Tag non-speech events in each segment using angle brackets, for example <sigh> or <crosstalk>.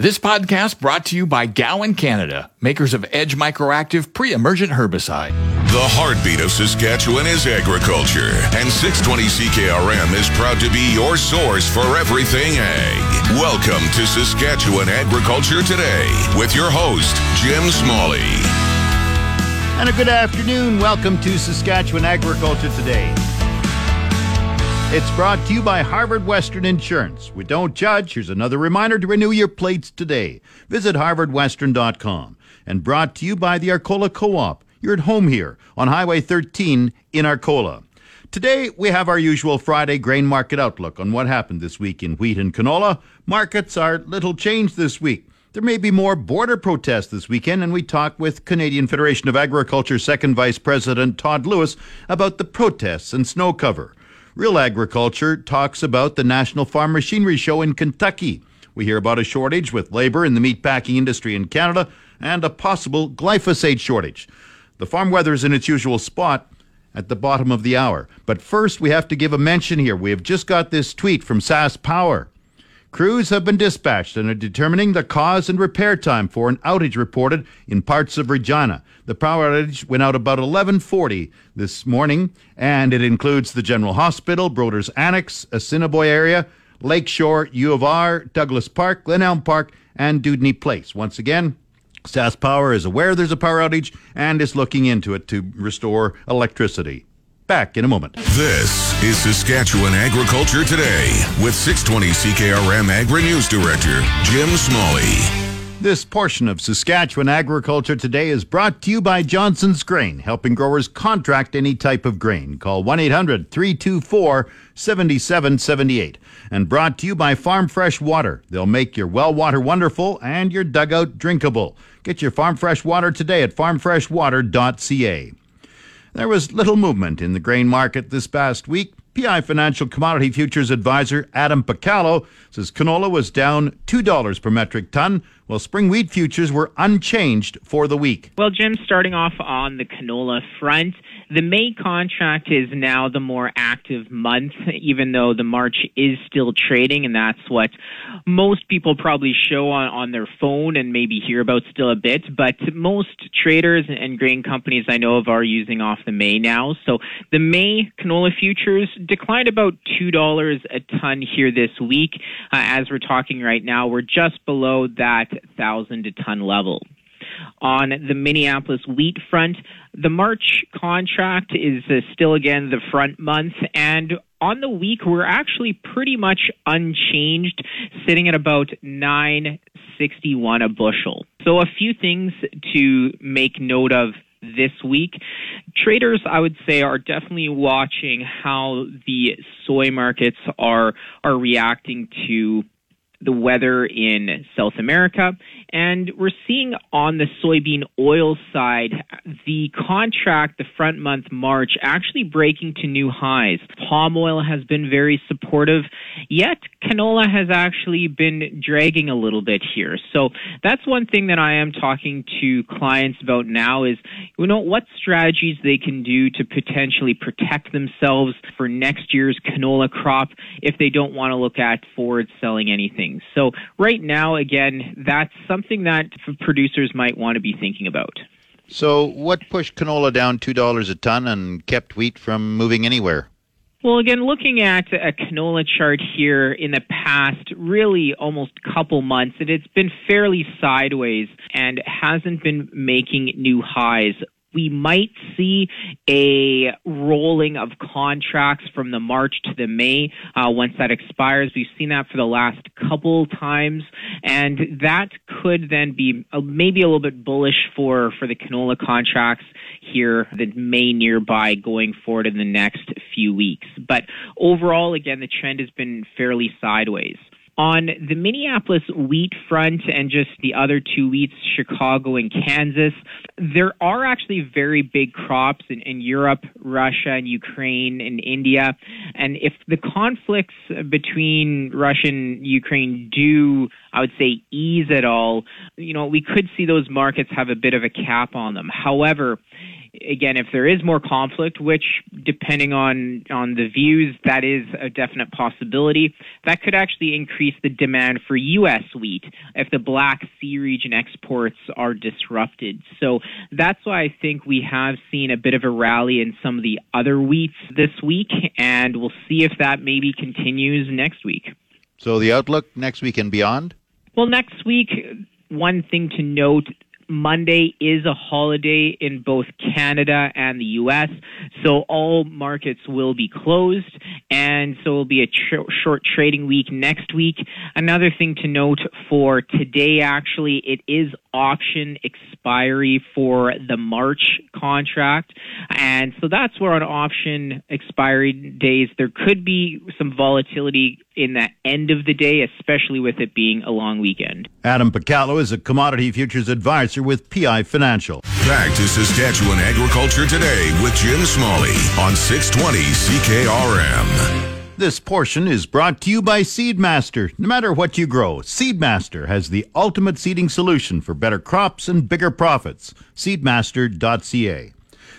This podcast brought to you by Gowan Canada, makers of Edge Microactive pre-emergent herbicide. The heartbeat of Saskatchewan is agriculture, and 620 CKRM is proud to be your source for everything ag. Welcome to Saskatchewan Agriculture Today with your host, Jim Smalley. And a good afternoon. Welcome to Saskatchewan Agriculture Today. It's brought to you by Harvard Western Insurance. We don't judge. Here's another reminder to renew your plates today. Visit harvardwestern.com. And brought to you by the Arcola Co-op. You're at home here on Highway 13 in Arcola. Today, we have our usual Friday grain market outlook on what happened this week in wheat and canola. Markets are little changed this week. There may be more border protests this weekend, and we talk with Canadian Federation of Agriculture Second Vice President Todd Lewis about the protests and snow cover. Real Agriculture talks about the National Farm Machinery Show in Kentucky. We hear about a shortage with labor in the meatpacking industry in Canada and a possible glyphosate shortage. The farm weather is in its usual spot at the bottom of the hour. But first, we have to give a mention here. We have just got this tweet from SaskPower. Crews have been dispatched and are determining the cause and repair time for an outage reported in parts of Regina. The power outage went out about 11:40 this morning, and it includes the General Hospital, Broders Annex, Assiniboia area, Lakeshore, U of R, Douglas Park, Glen Elm Park, and Dewdney Place. Once again, SaskPower is aware there's a power outage and is looking into it to restore electricity. Back in a moment. This is Saskatchewan Agriculture Today with 620 CKRM Agri News Director Jim Smalley. This portion of Saskatchewan Agriculture Today is brought to you by Johnson's Grain, helping growers contract any type of grain. Call 1 800 324 7778. And brought to you by Farm Fresh Water. They'll make your well water wonderful and your dugout drinkable. Get your Farm Fresh Water today at farmfreshwater.ca. There was little movement in the grain market this past week. PI Financial Commodity Futures Advisor Adam Picallo says canola was down $2 per metric ton, while spring wheat futures were unchanged for the week. Well, Jim, starting off on the canola front, the May contract is now the more active month, even though the March is still trading, and that's what most people probably show on, on their phone and maybe hear about still a bit. But most traders and grain companies I know of are using off the May now. So the May canola futures declined about $2 a ton here this week. Uh, as we're talking right now, we're just below that 1,000 a ton level. On the Minneapolis wheat front, the March contract is uh, still again the front month, and on the week we're actually pretty much unchanged, sitting at about 961 a bushel. So a few things to make note of this week. Traders, I would say, are definitely watching how the soy markets are are reacting to the weather in South America. And we're seeing on the soybean oil side, the contract, the front month March, actually breaking to new highs. Palm oil has been very supportive, yet canola has actually been dragging a little bit here. So that's one thing that I am talking to clients about now is, you know, what strategies they can do to potentially protect themselves for next year's canola crop if they don't want to look at forward selling anything things. So right now, again, that's something that producers might want to be thinking about. So what pushed canola down $2 a ton and kept wheat from moving anywhere? Well, again, looking at a canola chart here in the past, really almost couple months, and it's been fairly sideways and hasn't been making new highs we might see a rolling of contracts from the March to the May uh, once that expires. We've seen that for the last couple times, and that could then be uh, maybe a little bit bullish for for the canola contracts here that may nearby going forward in the next few weeks. But overall, again, the trend has been fairly sideways. On the Minneapolis wheat front and just the other two wheats, Chicago and Kansas, there are actually very big crops in, in Europe, Russia, and Ukraine and India. And if the conflicts between Russia and Ukraine do, I would say, ease at all, you know, we could see those markets have a bit of a cap on them. However, again, if there is more conflict, which depending on on the views, that is a definite possibility, that could actually increase the demand for U.S. wheat if the Black Sea region exports are disrupted. So that's why I think we have seen a bit of a rally in some of the other wheats this week, and we'll see if that maybe continues next week. So the outlook next week and beyond? Well, next week, one thing to note Monday is a holiday in both Canada and the US, so all markets will be closed, and so it'll be a tr- short trading week next week. Another thing to note for today, actually, it is option expiry for the March contract, and so that's where on option expiry days there could be some volatility in that end of the day, especially with it being a long weekend. Adam Picallo is a commodity futures advisor with PI Financial. Back to Saskatchewan Agriculture Today with Jim Smalley on 620 CKRM. This portion is brought to you by Seedmaster. No matter what you grow, Seedmaster has the ultimate seeding solution for better crops and bigger profits. Seedmaster.ca.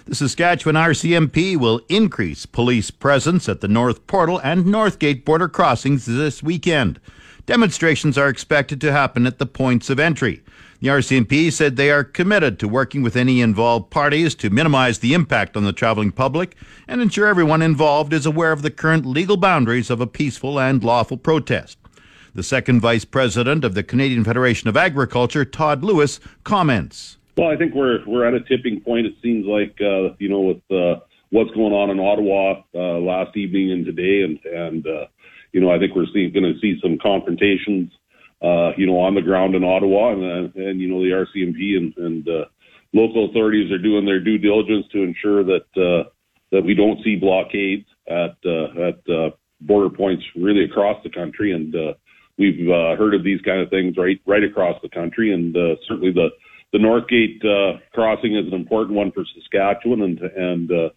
The Saskatchewan RCMP will increase police presence at the North Portal and Northgate border crossings this weekend. Demonstrations are expected to happen at the points of entry. The RCMP said they are committed to working with any involved parties to minimize the impact on the traveling public and ensure everyone involved is aware of the current legal boundaries of a peaceful and lawful protest. The second vice president of the Canadian Federation of Agriculture, Todd Lewis, comments. Well, I think we're we're at a tipping point. It seems like uh, you know with uh, what's going on in Ottawa uh, last evening and today, and and uh, you know I think we're going to see some confrontations, uh, you know, on the ground in Ottawa, and uh, and you know the RCMP and and uh, local authorities are doing their due diligence to ensure that uh, that we don't see blockades at uh, at uh, border points really across the country, and uh, we've uh, heard of these kind of things right right across the country, and uh, certainly the the Northgate uh, crossing is an important one for Saskatchewan, and and uh,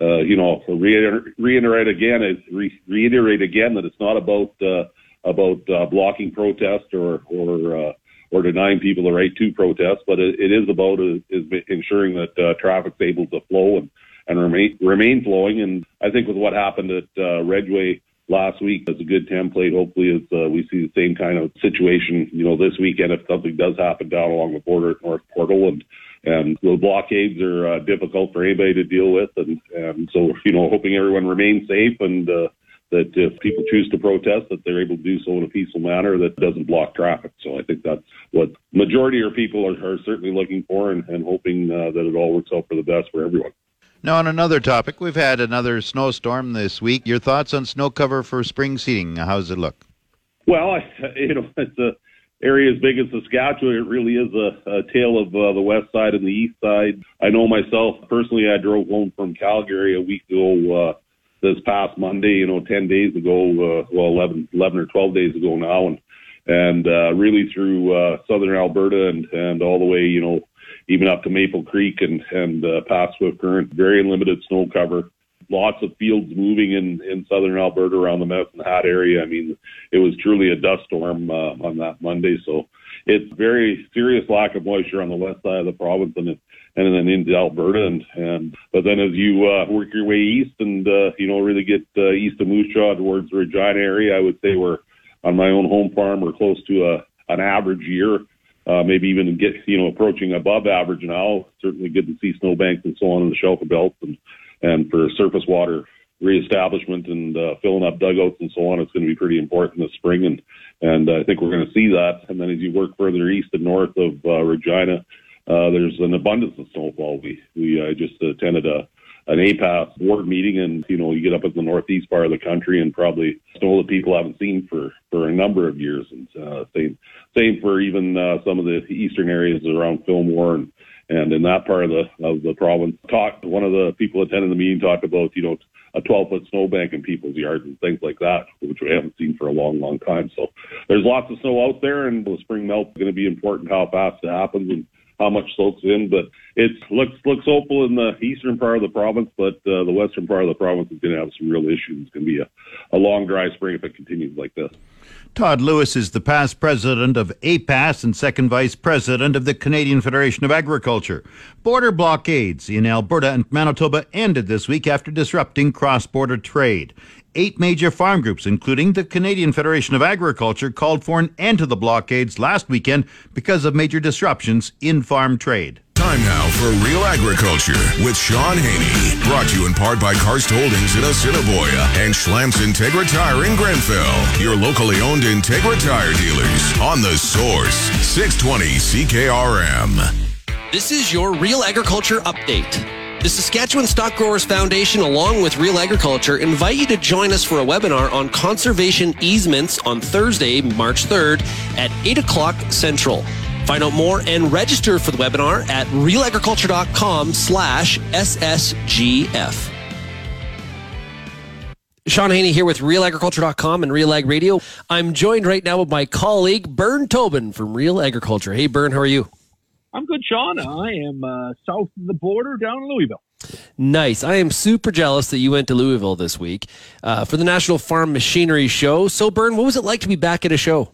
uh, you know reiterate, reiterate again re- reiterate again that it's not about uh, about uh, blocking protest or or uh, or denying people the right to protest, but it, it is about uh, is ensuring that uh, traffic's able to flow and and remain remain flowing. And I think with what happened at uh, Redway last week as a good template. Hopefully, as uh, we see the same kind of situation, you know, this weekend if something does happen down along the border at North Portal, and and the blockades are uh, difficult for anybody to deal with, and and so you know, hoping everyone remains safe and. Uh, that if people choose to protest, that they're able to do so in a peaceful manner that doesn't block traffic. So I think that's what majority of people are, are certainly looking for and, and hoping uh, that it all works out for the best for everyone. Now, on another topic, we've had another snowstorm this week. Your thoughts on snow cover for spring seeding? How does it look? Well, I, <laughs> you know, it's a area as big as Saskatchewan. It really is a, a tale of uh, the west side and the east side. I know myself personally. I drove home from Calgary a week ago. Uh, this past Monday, you know, 10 days ago, uh, well, 11, 11 or 12 days ago now, and and uh, really through uh, southern Alberta and and all the way, you know, even up to Maple Creek and and uh, past Swift Current. Very limited snow cover. Lots of fields moving in in southern Alberta around the Medicine Hat area. I mean, it was truly a dust storm uh, on that Monday. So it's very serious lack of moisture on the west side of the province and and then into Alberta and and but then as you uh, work your way east and uh, you know really get uh, east of Moose Jaw towards the Regina area, I would say we're on my own home farm we're close to a an average year uh, maybe even get you know approaching above average now. Certainly good to see snowbanks and so on in the shelter belts and and for surface water reestablishment and uh, filling up dugouts and so on. It's going to be pretty important this spring, and and I think we're going to see that. And then as you work further east and north of uh, Regina, uh, there's an abundance of snowfall. We we uh, just attended a an APAS board meeting, and you know you get up in the northeast part of the country and probably snow that people haven't seen for for a number of years, and uh, same same for even uh, some of the eastern areas around Fillmore and and in that part of the of the province. Talked one of the people attending the meeting talked about you know a 12 foot snowbank in people's yards and things like that, which we haven't seen for a long, long time. So there's lots of snow out there, and the spring melt is going to be important how fast it happens and how much soaks in. But it looks looks hopeful in the eastern part of the province, but uh, the western part of the province is going to have some real issues. It's going to be a, a long, dry spring if it continues like this. Todd Lewis is the past president of APAS and second vice president of the Canadian Federation of Agriculture. Border blockades in Alberta and Manitoba ended this week after disrupting cross border trade. Eight major farm groups, including the Canadian Federation of Agriculture, called for an end to the blockades last weekend because of major disruptions in farm trade. Time now for Real Agriculture with Shaun Haney. Brought to you in part by Karst Holdings in Assiniboia and Schlamps Integra Tire in Grenfell. Your locally owned Integra Tire dealers on the source. 620 CKRM. This is your Real Agriculture Update. The Saskatchewan Stock Growers Foundation, along with Real Agriculture, invite you to join us for a webinar on conservation easements on Thursday, March 3rd at 8 o'clock Central. Find out more and register for the webinar at realagriculture.com slash SSGF. Shaun Haney here with realagriculture.com and Real Ag Radio. I'm joined right now with my colleague, Bern Tobin from Real Agriculture. Hey, Bern, how are you? I'm good, Shaun. I am uh, south of the border down in Louisville. Nice. I am super jealous that you went to Louisville this week uh, for the National Farm Machinery Show. So, Bern, what was it like to be back at a show?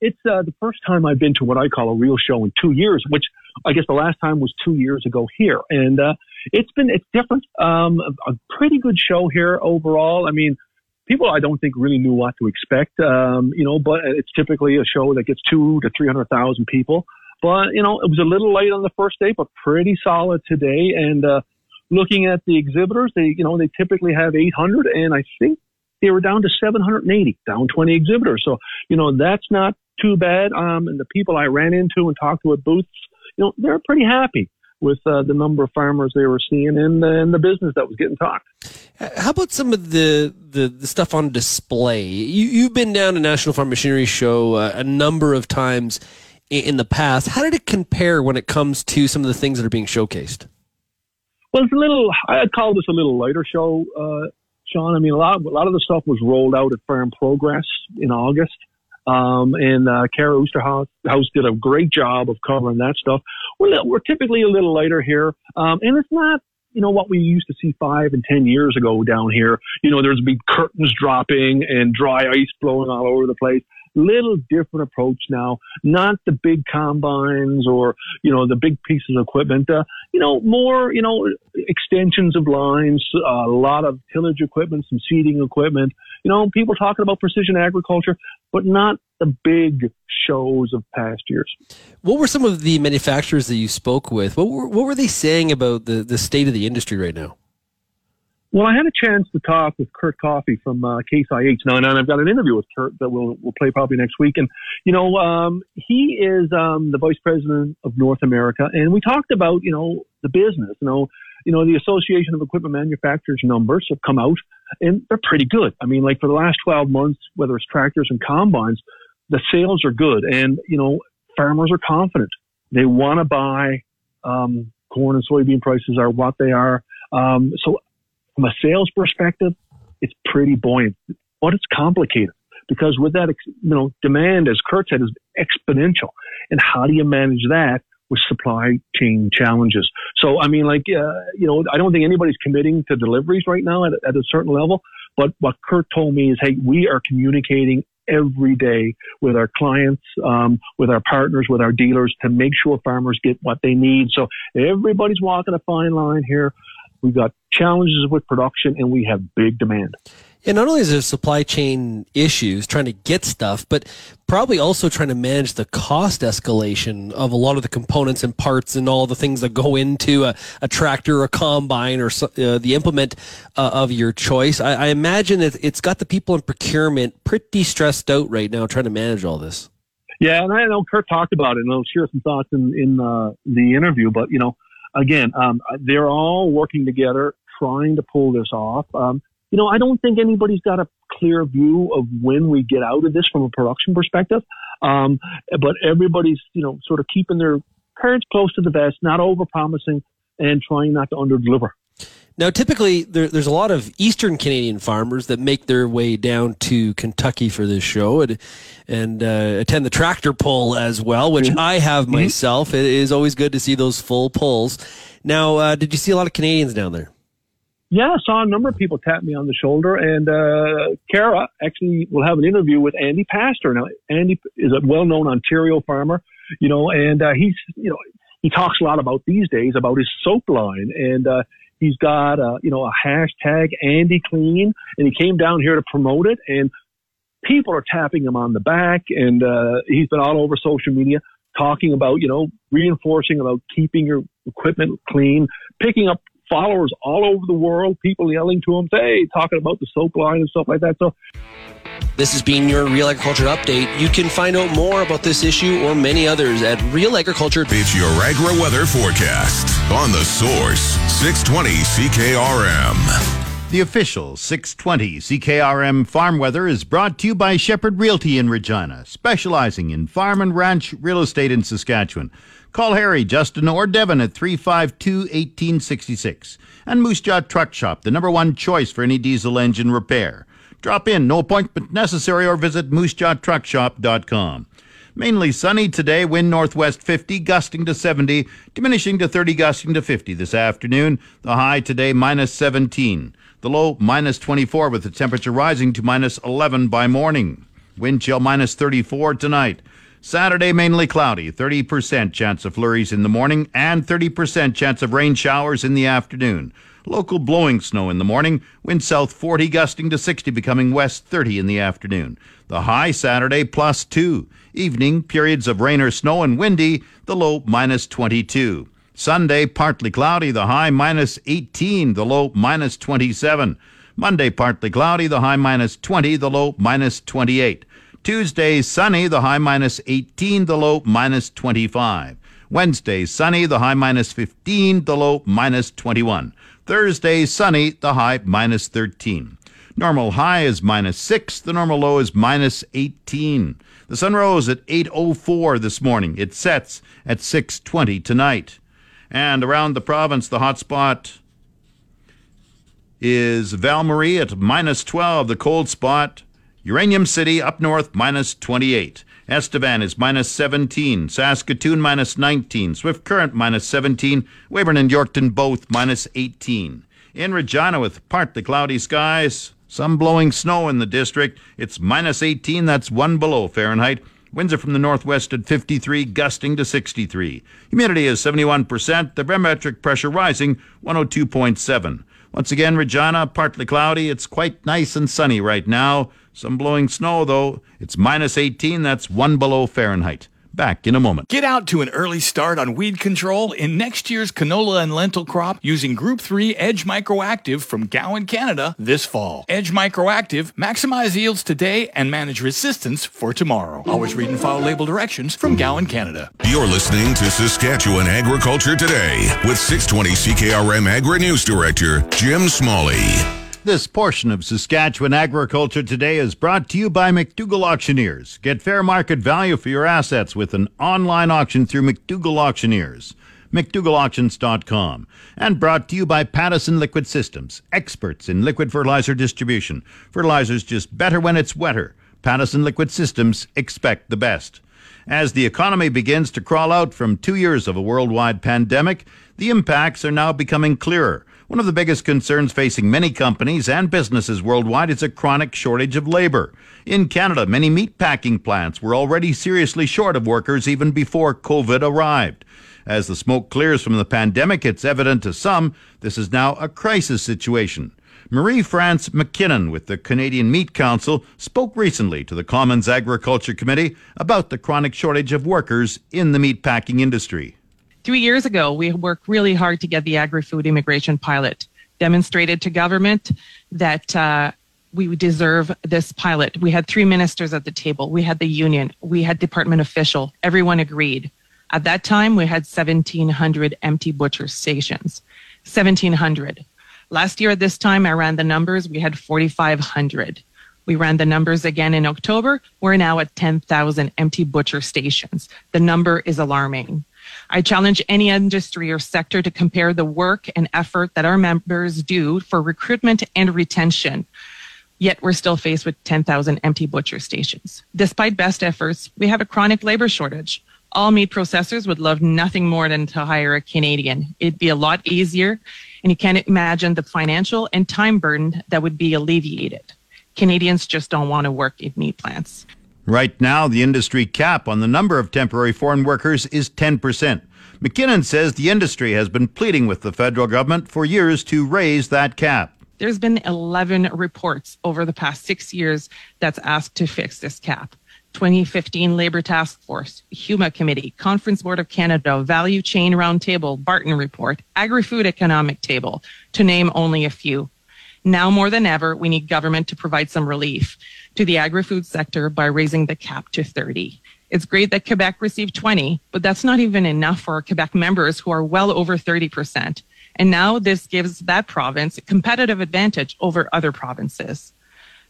It's uh, the first time I've been to what I call a real show in two years, which I guess the last time was two years ago here. And uh, it's been it's different. Um, a, a pretty good show here overall. I mean, people I don't think really knew what to expect. Um, you know, but it's typically a show that gets two to three hundred thousand people. But you know, it was a little late on the first day, but pretty solid today. And uh, looking at the exhibitors, they you know they typically have 800, and I think they were down to 780, down 20 exhibitors. So you know that's not too bad. Um, and the people I ran into and talked to at booths, you know, they're pretty happy with uh, the number of farmers they were seeing and, and the business that was getting talked. How about some of the, the, the stuff on display? You, you've been down to National Farm Machinery Show uh, a number of times in the past. How did it compare when it comes to some of the things that are being showcased? Well, it's a little. I'd call this a little lighter show, uh, Shaun. I mean, a lot of, a lot of the stuff was rolled out at Farm Progress in August, um, and uh, Kara Oosterhuis did a great job of covering that stuff. We're we're typically a little lighter here, um, and it's not you know, what we used to see five and ten years ago down here. You know, there's big curtains dropping and dry ice blowing all over the place little different approach now. Not the big combines or you know the big pieces of equipment. Uh, you know more you know extensions of lines, a lot of tillage equipment, some seeding equipment. You know people talking about precision agriculture, but not the big shows of past years. What were some of the manufacturers that you spoke with? What were, what were they saying about the, the state of the industry right now? Well, I had a chance to talk with Kurt Coffey from uh, Case IH now, and I've got an interview with Kurt that we'll we'll play probably next week. And you know, um, he is um, the vice president of North America, and we talked about you know the business. You know, you know the Association of Equipment Manufacturers numbers have come out, and they're pretty good. I mean, like for the last 12 months, whether it's tractors and combines, the sales are good, and you know, farmers are confident. They want to buy. Um, corn and soybean prices are what they are. Um, so from a sales perspective, it's pretty buoyant, but it's complicated because with that, you know, demand, as Kurt said, is exponential. And how do you manage that with supply chain challenges? So, I mean, like, uh, you know, I don't think anybody's committing to deliveries right now at, at a certain level. But what Kurt told me is, hey, we are communicating every day with our clients, um, with our partners, with our dealers to make sure farmers get what they need. So everybody's walking a fine line here. We've got challenges with production and we have big demand. And not only is there supply chain issues trying to get stuff, but probably also trying to manage the cost escalation of a lot of the components and parts and all the things that go into a, a tractor or a combine or uh, the implement uh, of your choice. I, I imagine that it's got the people in procurement pretty stressed out right now trying to manage all this. Yeah, and I know Kurt talked about it, and I'll share some thoughts in, in uh, the interview. But you know, again, um, they're all working together, trying to pull this off. Um, you know, I don't think anybody's got a clear view of when we get out of this from a production perspective. Um, but everybody's, you know, sort of keeping their cards close to the vest, not over promising and trying not to under deliver. Now, typically, there, there's a lot of Eastern Canadian farmers that make their way down to Kentucky for this show and, and uh, attend the tractor pull as well, which mm-hmm. I have mm-hmm. myself. It is always good to see those full pulls. Now, uh, did you see a lot of Canadians down there? Yeah, I saw a number of people tap me on the shoulder, and uh, Kara actually will have an interview with Andy Pastor. Now, Andy is a well-known Ontario farmer, you know, and uh, he's, you know, he talks a lot about these days about his soap line, and uh, he's got, a, you know, a hashtag Andy Clean, and he came down here to promote it, and people are tapping him on the back, and uh, he's been all over social media talking about, you know, reinforcing about keeping your equipment clean, picking up followers all over the world, people yelling to him, hey, talking about the soap line and stuff like that. So this has been your Real Agriculture Update. You can find out more about this issue or many others at Real Agriculture. It's your agri weather forecast on the source 620 CKRM. The official 620 CKRM farm weather is brought to you by Shepherd Realty in Regina, specializing in farm and ranch real estate in Saskatchewan. Call Harry, Justin, or Devin at 352 1866. And Moose Jaw Truck Shop, the number one choice for any diesel engine repair. Drop in, no appointment necessary, or visit moosejawtruckshop.com. Mainly sunny today, wind northwest 50, gusting to 70, diminishing to 30, gusting to 50 this afternoon. The high today minus 17. The low minus 24 with the temperature rising to minus 11 by morning. Wind chill minus 34 tonight. Saturday mainly cloudy, 30% chance of flurries in the morning and 30% chance of rain showers in the afternoon. Local blowing snow in the morning, wind south 40 gusting to 60 becoming west 30 in the afternoon. The high Saturday plus 2. Evening periods of rain or snow and windy, the low minus 22. Sunday, partly cloudy, the high minus 18, the low minus 27. Monday, partly cloudy, the high minus 20, the low minus 28. Tuesday, sunny, the high minus 18, the low minus 25. Wednesday, sunny, the high minus 15, the low minus 21. Thursday, sunny, the high minus 13. Normal high is minus 6, the normal low is minus 18. The sun rose at 8.04 this morning. It sets at 6.20 tonight. And around the province, the hot spot is Val Marie at minus 12. The cold spot, Uranium City up north, minus 28. Estevan is minus 17. Saskatoon, minus 19. Swift Current, minus 17. Weyburn and Yorkton, both minus 18. In Regina, with partly cloudy skies, some blowing snow in the district, it's minus 18. That's one below Fahrenheit. Winds are from the northwest at 53, gusting to 63. Humidity is 71%. The barometric pressure rising 102.7. Once again, Regina, partly cloudy. It's quite nice and sunny right now. Some blowing snow, though. It's minus 18. That's one below Fahrenheit. Back in a moment. Get out to an early start on weed control in next year's canola and lentil crop using Group 3 Edge Microactive from Gowan, Canada this fall. Edge Microactive, maximize yields today and manage resistance for tomorrow. Always read and follow label directions from Gowan, Canada. You're listening to Saskatchewan Agriculture Today with 620 CKRM Agri News Director Jim Smalley. This portion of Saskatchewan Agriculture Today is brought to you by McDougall Auctioneers. Get fair market value for your assets with an online auction through McDougall Auctioneers. McDougallAuctions.com. And brought to you by Pattison Liquid Systems, experts in liquid fertilizer distribution. Fertilizer's just better when it's wetter. Pattison Liquid Systems expect the best. As the economy begins to crawl out from two years of a worldwide pandemic, the impacts are now becoming clearer. One of the biggest concerns facing many companies and businesses worldwide is a chronic shortage of labor. In Canada, many meatpacking plants were already seriously short of workers even before COVID arrived. As the smoke clears from the pandemic, it's evident to some this is now a crisis situation. Marie France McKinnon with the Canadian Meat Council spoke recently to the Commons Agriculture Committee about the chronic shortage of workers in the meatpacking industry. Three years ago, we worked really hard to get the agri food immigration pilot, demonstrated to government that uh, we deserve this pilot. We had three ministers at the table. We had the union. We had department official. Everyone agreed. At that time, we had 1,700 empty butcher stations. 1,700. Last year at this time, I ran the numbers. We had 4,500. We ran the numbers again in October. We're now at 10,000 empty butcher stations. The number is alarming. I challenge any industry or sector to compare the work and effort that our members do for recruitment and retention. Yet we're still faced with 10,000 empty butcher stations. Despite best efforts, we have a chronic labor shortage. All meat processors would love nothing more than to hire a Canadian. It'd be a lot easier, and you can't imagine the financial and time burden that would be alleviated. Canadians just don't want to work in meat plants. Right now, the industry cap on the number of temporary foreign workers is 10%. McKinnon says the industry has been pleading with the federal government for years to raise that cap. There's been 11 reports over the past six years that's asked to fix this cap. 2015 Labor Task Force, HUMA Committee, Conference Board of Canada, Value Chain Roundtable, Barton Report, Agri Food Economic Table, to name only a few. Now more than ever, we need government to provide some relief to the agri-food sector by raising the cap to 30. It's great that Quebec received 20, but that's not even enough for Quebec members who are well over 30%. And now this gives that province a competitive advantage over other provinces.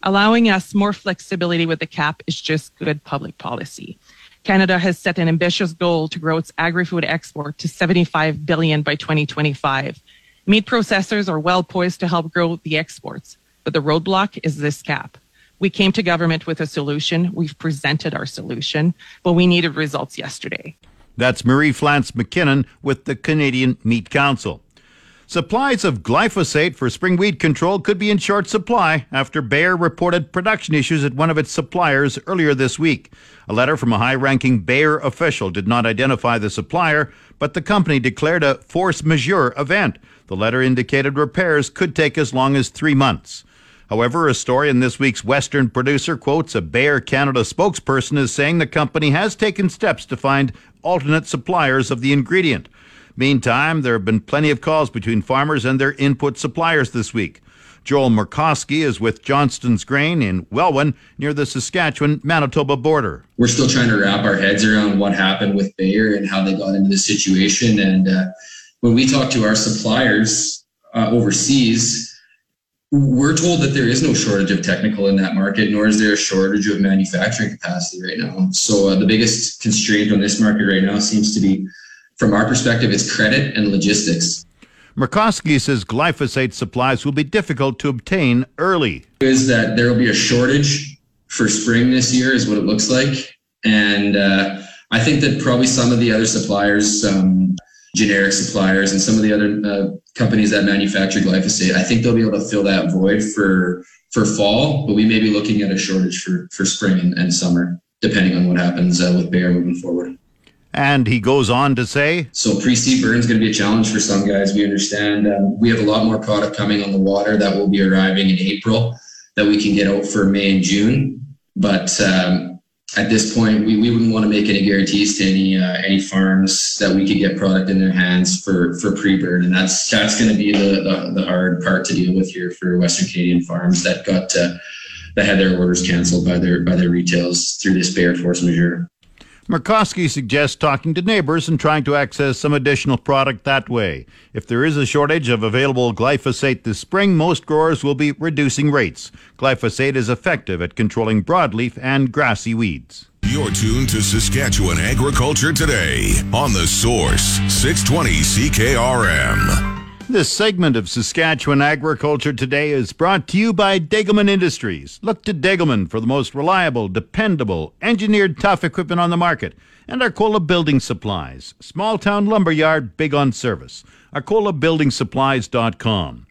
Allowing us more flexibility with the cap is just good public policy. Canada has set an ambitious goal to grow its agri-food export to 75 billion by 2025. Meat processors are well poised to help grow the exports, but the roadblock is this cap. We came to government with a solution. We've presented our solution, but we needed results yesterday. That's Marie France McKinnon with the Canadian Meat Council. Supplies of glyphosate for spring weed control could be in short supply after Bayer reported production issues at one of its suppliers earlier this week. A letter from a high ranking Bayer official did not identify the supplier, but the company declared a force majeure event. The letter indicated repairs could take as long as three months. However, a story in this week's Western Producer quotes a Bayer Canada spokesperson as saying the company has taken steps to find alternate suppliers of the ingredient. Meantime, there have been plenty of calls between farmers and their input suppliers this week. Joel Murkowski is with Johnston's Grain in Welwyn near the Saskatchewan Manitoba border. We're still trying to wrap our heads around what happened with Bayer and how they got into this situation. And uh, when we talk to our suppliers uh, overseas, we're told that there is no shortage of technical in that market, nor is there a shortage of manufacturing capacity right now. So uh, the biggest constraint on this market right now seems to be, from our perspective, is credit and logistics. Murkowski says glyphosate supplies will be difficult to obtain early. Is that there will be a shortage for spring this year, is what it looks like, and uh, I think that probably some of the other suppliers. Um, generic suppliers and some of the other uh, companies that manufacture glyphosate, I think they'll be able to fill that void for for fall, but we may be looking at a shortage for for spring and, and summer, depending on what happens uh, with Bayer moving forward. And he goes on to say, so pre-seed burn is going to be a challenge for some guys. We understand um, we have a lot more product coming on the water that will be arriving in April that we can get out for May and June, but um, at this point, we, we wouldn't want to make any guarantees to any uh, any farms that we could get product in their hands for for pre-burn, and that's that's going to be the, the, the hard part to deal with here for Western Canadian farms that got uh, that had their orders canceled by their by their retails through this Bayer force majeure. Murkowski suggests talking to neighbors and trying to access some additional product that way. If there is a shortage of available glyphosate this spring, most growers will be reducing rates. Glyphosate is effective at controlling broadleaf and grassy weeds. You're tuned to Saskatchewan Agriculture Today on the Source 620 CKRM. This segment of Saskatchewan Agriculture Today is brought to you by Degelman Industries. Look to Degelman for the most reliable, dependable, engineered tough equipment on the market. And Arcola Building Supplies. Small town lumberyard, big on service. ArcolaBuildingSupplies.com.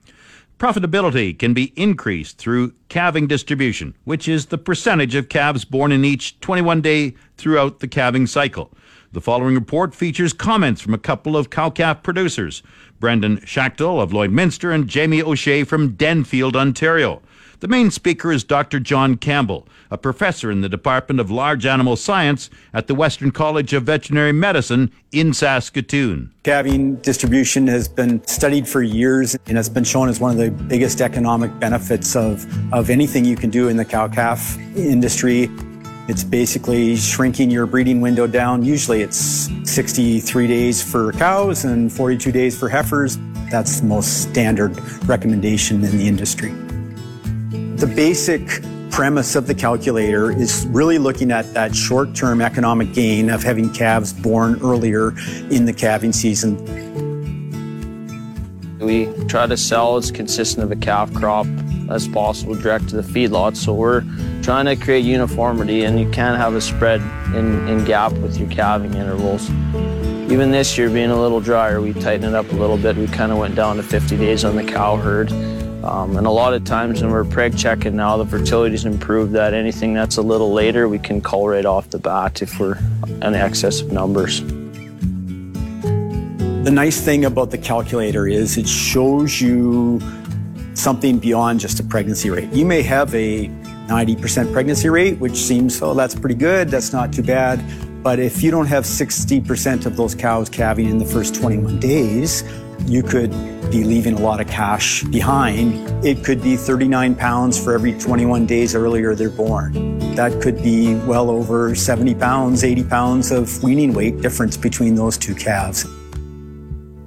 Profitability can be increased through calving distribution, which is the percentage of calves born in each 21 day throughout the calving cycle. The following report features comments from a couple of cow calf producers. Brendan Schachtel of Lloydminster and Jamie O'Shea from Denfield, Ontario. The main speaker is Dr. John Campbell, a professor in the Department of Large Animal Science at the Western College of Veterinary Medicine in Saskatoon. Calving distribution has been studied for years and has been shown as one of the biggest economic benefits of, of anything you can do in the cow calf industry. It's basically shrinking your breeding window down. Usually it's 63 days for cows and 42 days for heifers. That's the most standard recommendation in the industry. The basic premise of the calculator is really looking at that short term economic gain of having calves born earlier in the calving season. We try to sell as consistent of a calf crop as possible direct to the feedlot, so we're trying to create uniformity, and you can't have a spread in, in gap with your calving intervals. Even this year being a little drier, we tightened it up a little bit. We kind of went down to 50 days on the cow herd. Um, and a lot of times when we're preg checking now, the fertility's improved that anything that's a little later, we can call right off the bat if we're in excess of numbers. The nice thing about the calculator is it shows you something beyond just a pregnancy rate. You may have a 90% pregnancy rate, which seems, oh, that's pretty good, that's not too bad. But if you don't have 60% of those cows calving in the first 21 days, you could be leaving a lot of cash behind. It could be 39 pounds for every 21 days earlier they're born. That could be well over 70 pounds, 80 pounds of weaning weight difference between those two calves.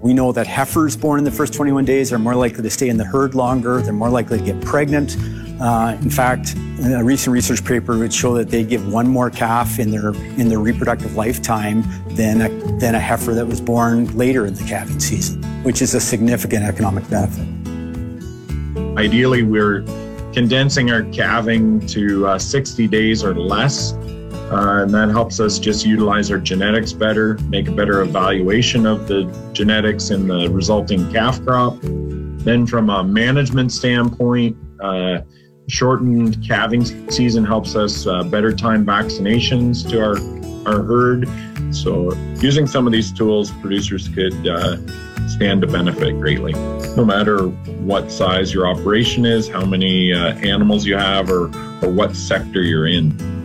We know that heifers born in the first 21 days are more likely to stay in the herd longer, they're more likely to get pregnant. Uh, in fact, a recent research paper would show that they give one more calf in their in their reproductive lifetime than a, than a heifer that was born later in the calving season, which is a significant economic benefit. Ideally, we're condensing our calving to uh, 60 days or less uh, and that helps us just utilize our genetics better, make a better evaluation of the genetics and the resulting calf crop. Then, from a management standpoint, uh, shortened calving season helps us uh, better time vaccinations to our, our herd. So, using some of these tools, producers could uh, stand to benefit greatly. No matter what size your operation is, how many uh, animals you have, or, or what sector you're in.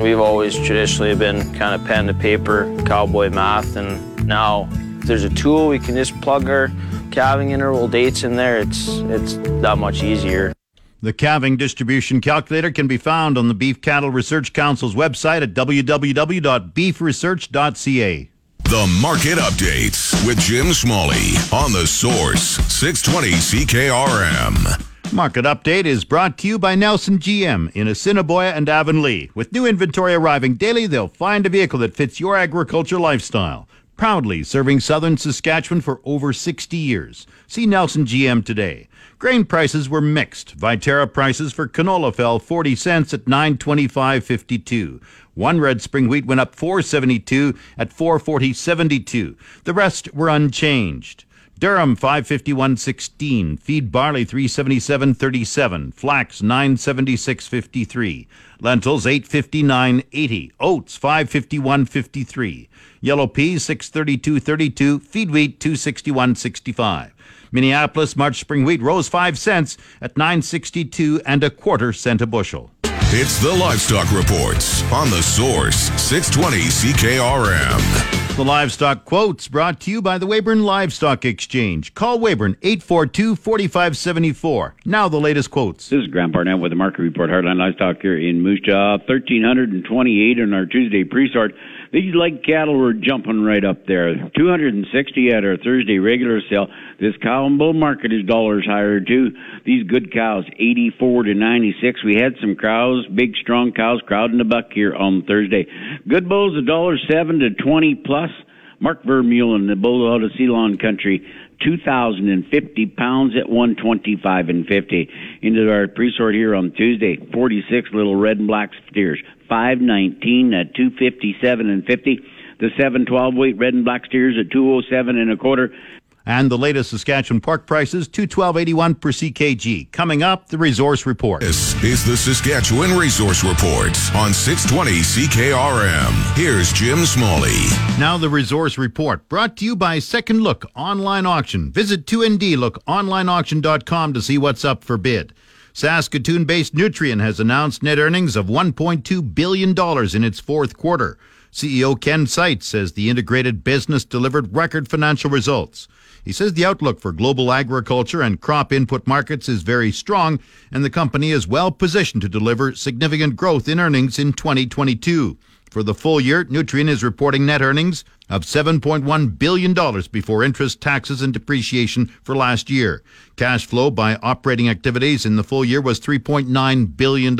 We've always traditionally been kind of pen to paper, cowboy math, and now if there's a tool we can just plug our calving interval dates in there, it's it's that much easier. The calving distribution calculator can be found on the Beef Cattle Research Council's website at www.beefresearch.ca. The Market Updates with Jim Smalley on the Source 620 CKRM. Market Update is brought to you by Nelson GM in Assiniboia and Avonlea. With new inventory arriving daily, they'll find a vehicle that fits your agriculture lifestyle. Proudly serving southern Saskatchewan for over 60 years. See Nelson GM today. Grain prices were mixed. Viterra prices for canola fell 40 cents at 925.52. One red spring wheat went up 472 at 440.72. The rest were unchanged. Durum 551.16, feed barley 377.37, flax 976.53, lentils 859.80, oats 551.53, yellow peas 632.32, feed wheat 261.65. Minneapolis March spring wheat rose 5 cents at 962 and a quarter cent a bushel. It's the Livestock Reports on the Source 620 CKRM. The Livestock Quotes brought to you by the Weyburn Livestock Exchange. Call Weyburn 842 4574. Now the latest quotes. This is Grant Barnett with the Market Report Heartland Livestock here in Moose Jaw. 1328 on our Tuesday pre-sort. These leg cattle were jumping right up there. 260 at our Thursday regular sale. This cow and bull market is dollars higher too. These good cows, 84 to 96. We had some cows, big strong cows crowding the buck here on Thursday. Good bulls, a dollar seven to 20 plus. Mark Vermeulen, the bull out of Ceylon country, 2,050 pounds at 125 and 50. Into our pre-sort here on Tuesday, 46 little red and black steers, 519 at uh, 257 and 50. The 712 weight red and black steers at 207 and a quarter. And the latest Saskatchewan pork prices, 212.81 per CKG. Coming up, the resource report. This is the Saskatchewan Resource Report on 620 CKRM. Here's Jim Smalley. Now the resource report, brought to you by Second Look Online Auction. Visit 2ndlookonlineauction.com to see what's up for bid. Saskatoon-based Nutrien has announced net earnings of $1.2 billion in its fourth quarter. CEO Ken Seitz says the integrated business delivered record financial results. He says the outlook for global agriculture and crop input markets is very strong, and the company is well positioned to deliver significant growth in earnings in 2022. For the full year, Nutrien is reporting net earnings of $7.1 billion before interest, taxes, and depreciation for last year. Cash flow by operating activities in the full year was $3.9 billion.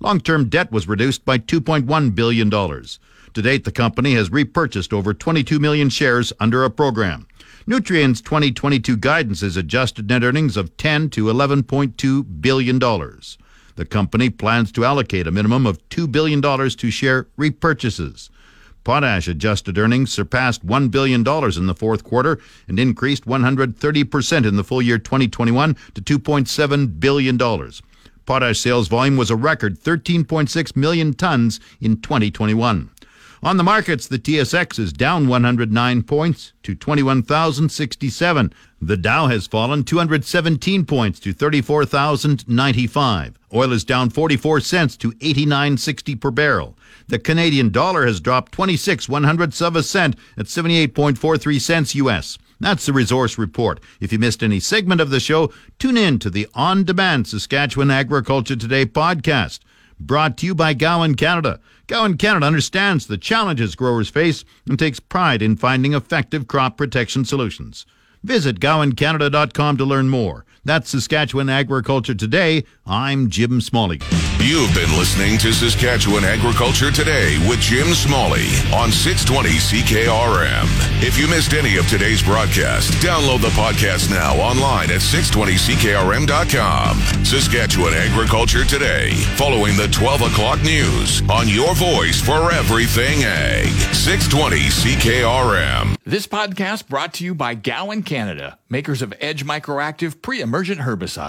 Long term debt was reduced by $2.1 billion. To date, the company has repurchased over 22 million shares under a program. Nutrien's 2022 guidance is adjusted net earnings of 10 to 11.2 billion dollars. The company plans to allocate a minimum of $2 billion to share repurchases. Potash adjusted earnings surpassed $1 billion in the fourth quarter and increased 130% in the full year 2021 to $2.7 billion. Potash sales volume was a record 13.6 million tons in 2021. On the markets, the TSX is down 109 points to 21,067. The Dow has fallen 217 points to 34,095. Oil is down 44 cents to 89.60 per barrel. The Canadian dollar has dropped 26 one hundredths of a cent at 78.43 cents US. That's the Resource Report. If you missed any segment of the show, tune in to the on demand Saskatchewan Agriculture Today podcast, brought to you by Gowan Canada. Gowan Canada understands the challenges growers face and takes pride in finding effective crop protection solutions. Visit gowancanada.com to learn more. That's Saskatchewan Agriculture Today. I'm Jim Smalley. You've been listening to Saskatchewan Agriculture Today with Jim Smalley on 620 CKRM. If you missed any of today's broadcast, download the podcast now online at 620CKRM.com. Saskatchewan Agriculture Today, following the 12 o'clock news on your voice for everything ag. 620 CKRM. This podcast brought to you by Gowan Canada, makers of Edge Microactive pre-emergent herbicide.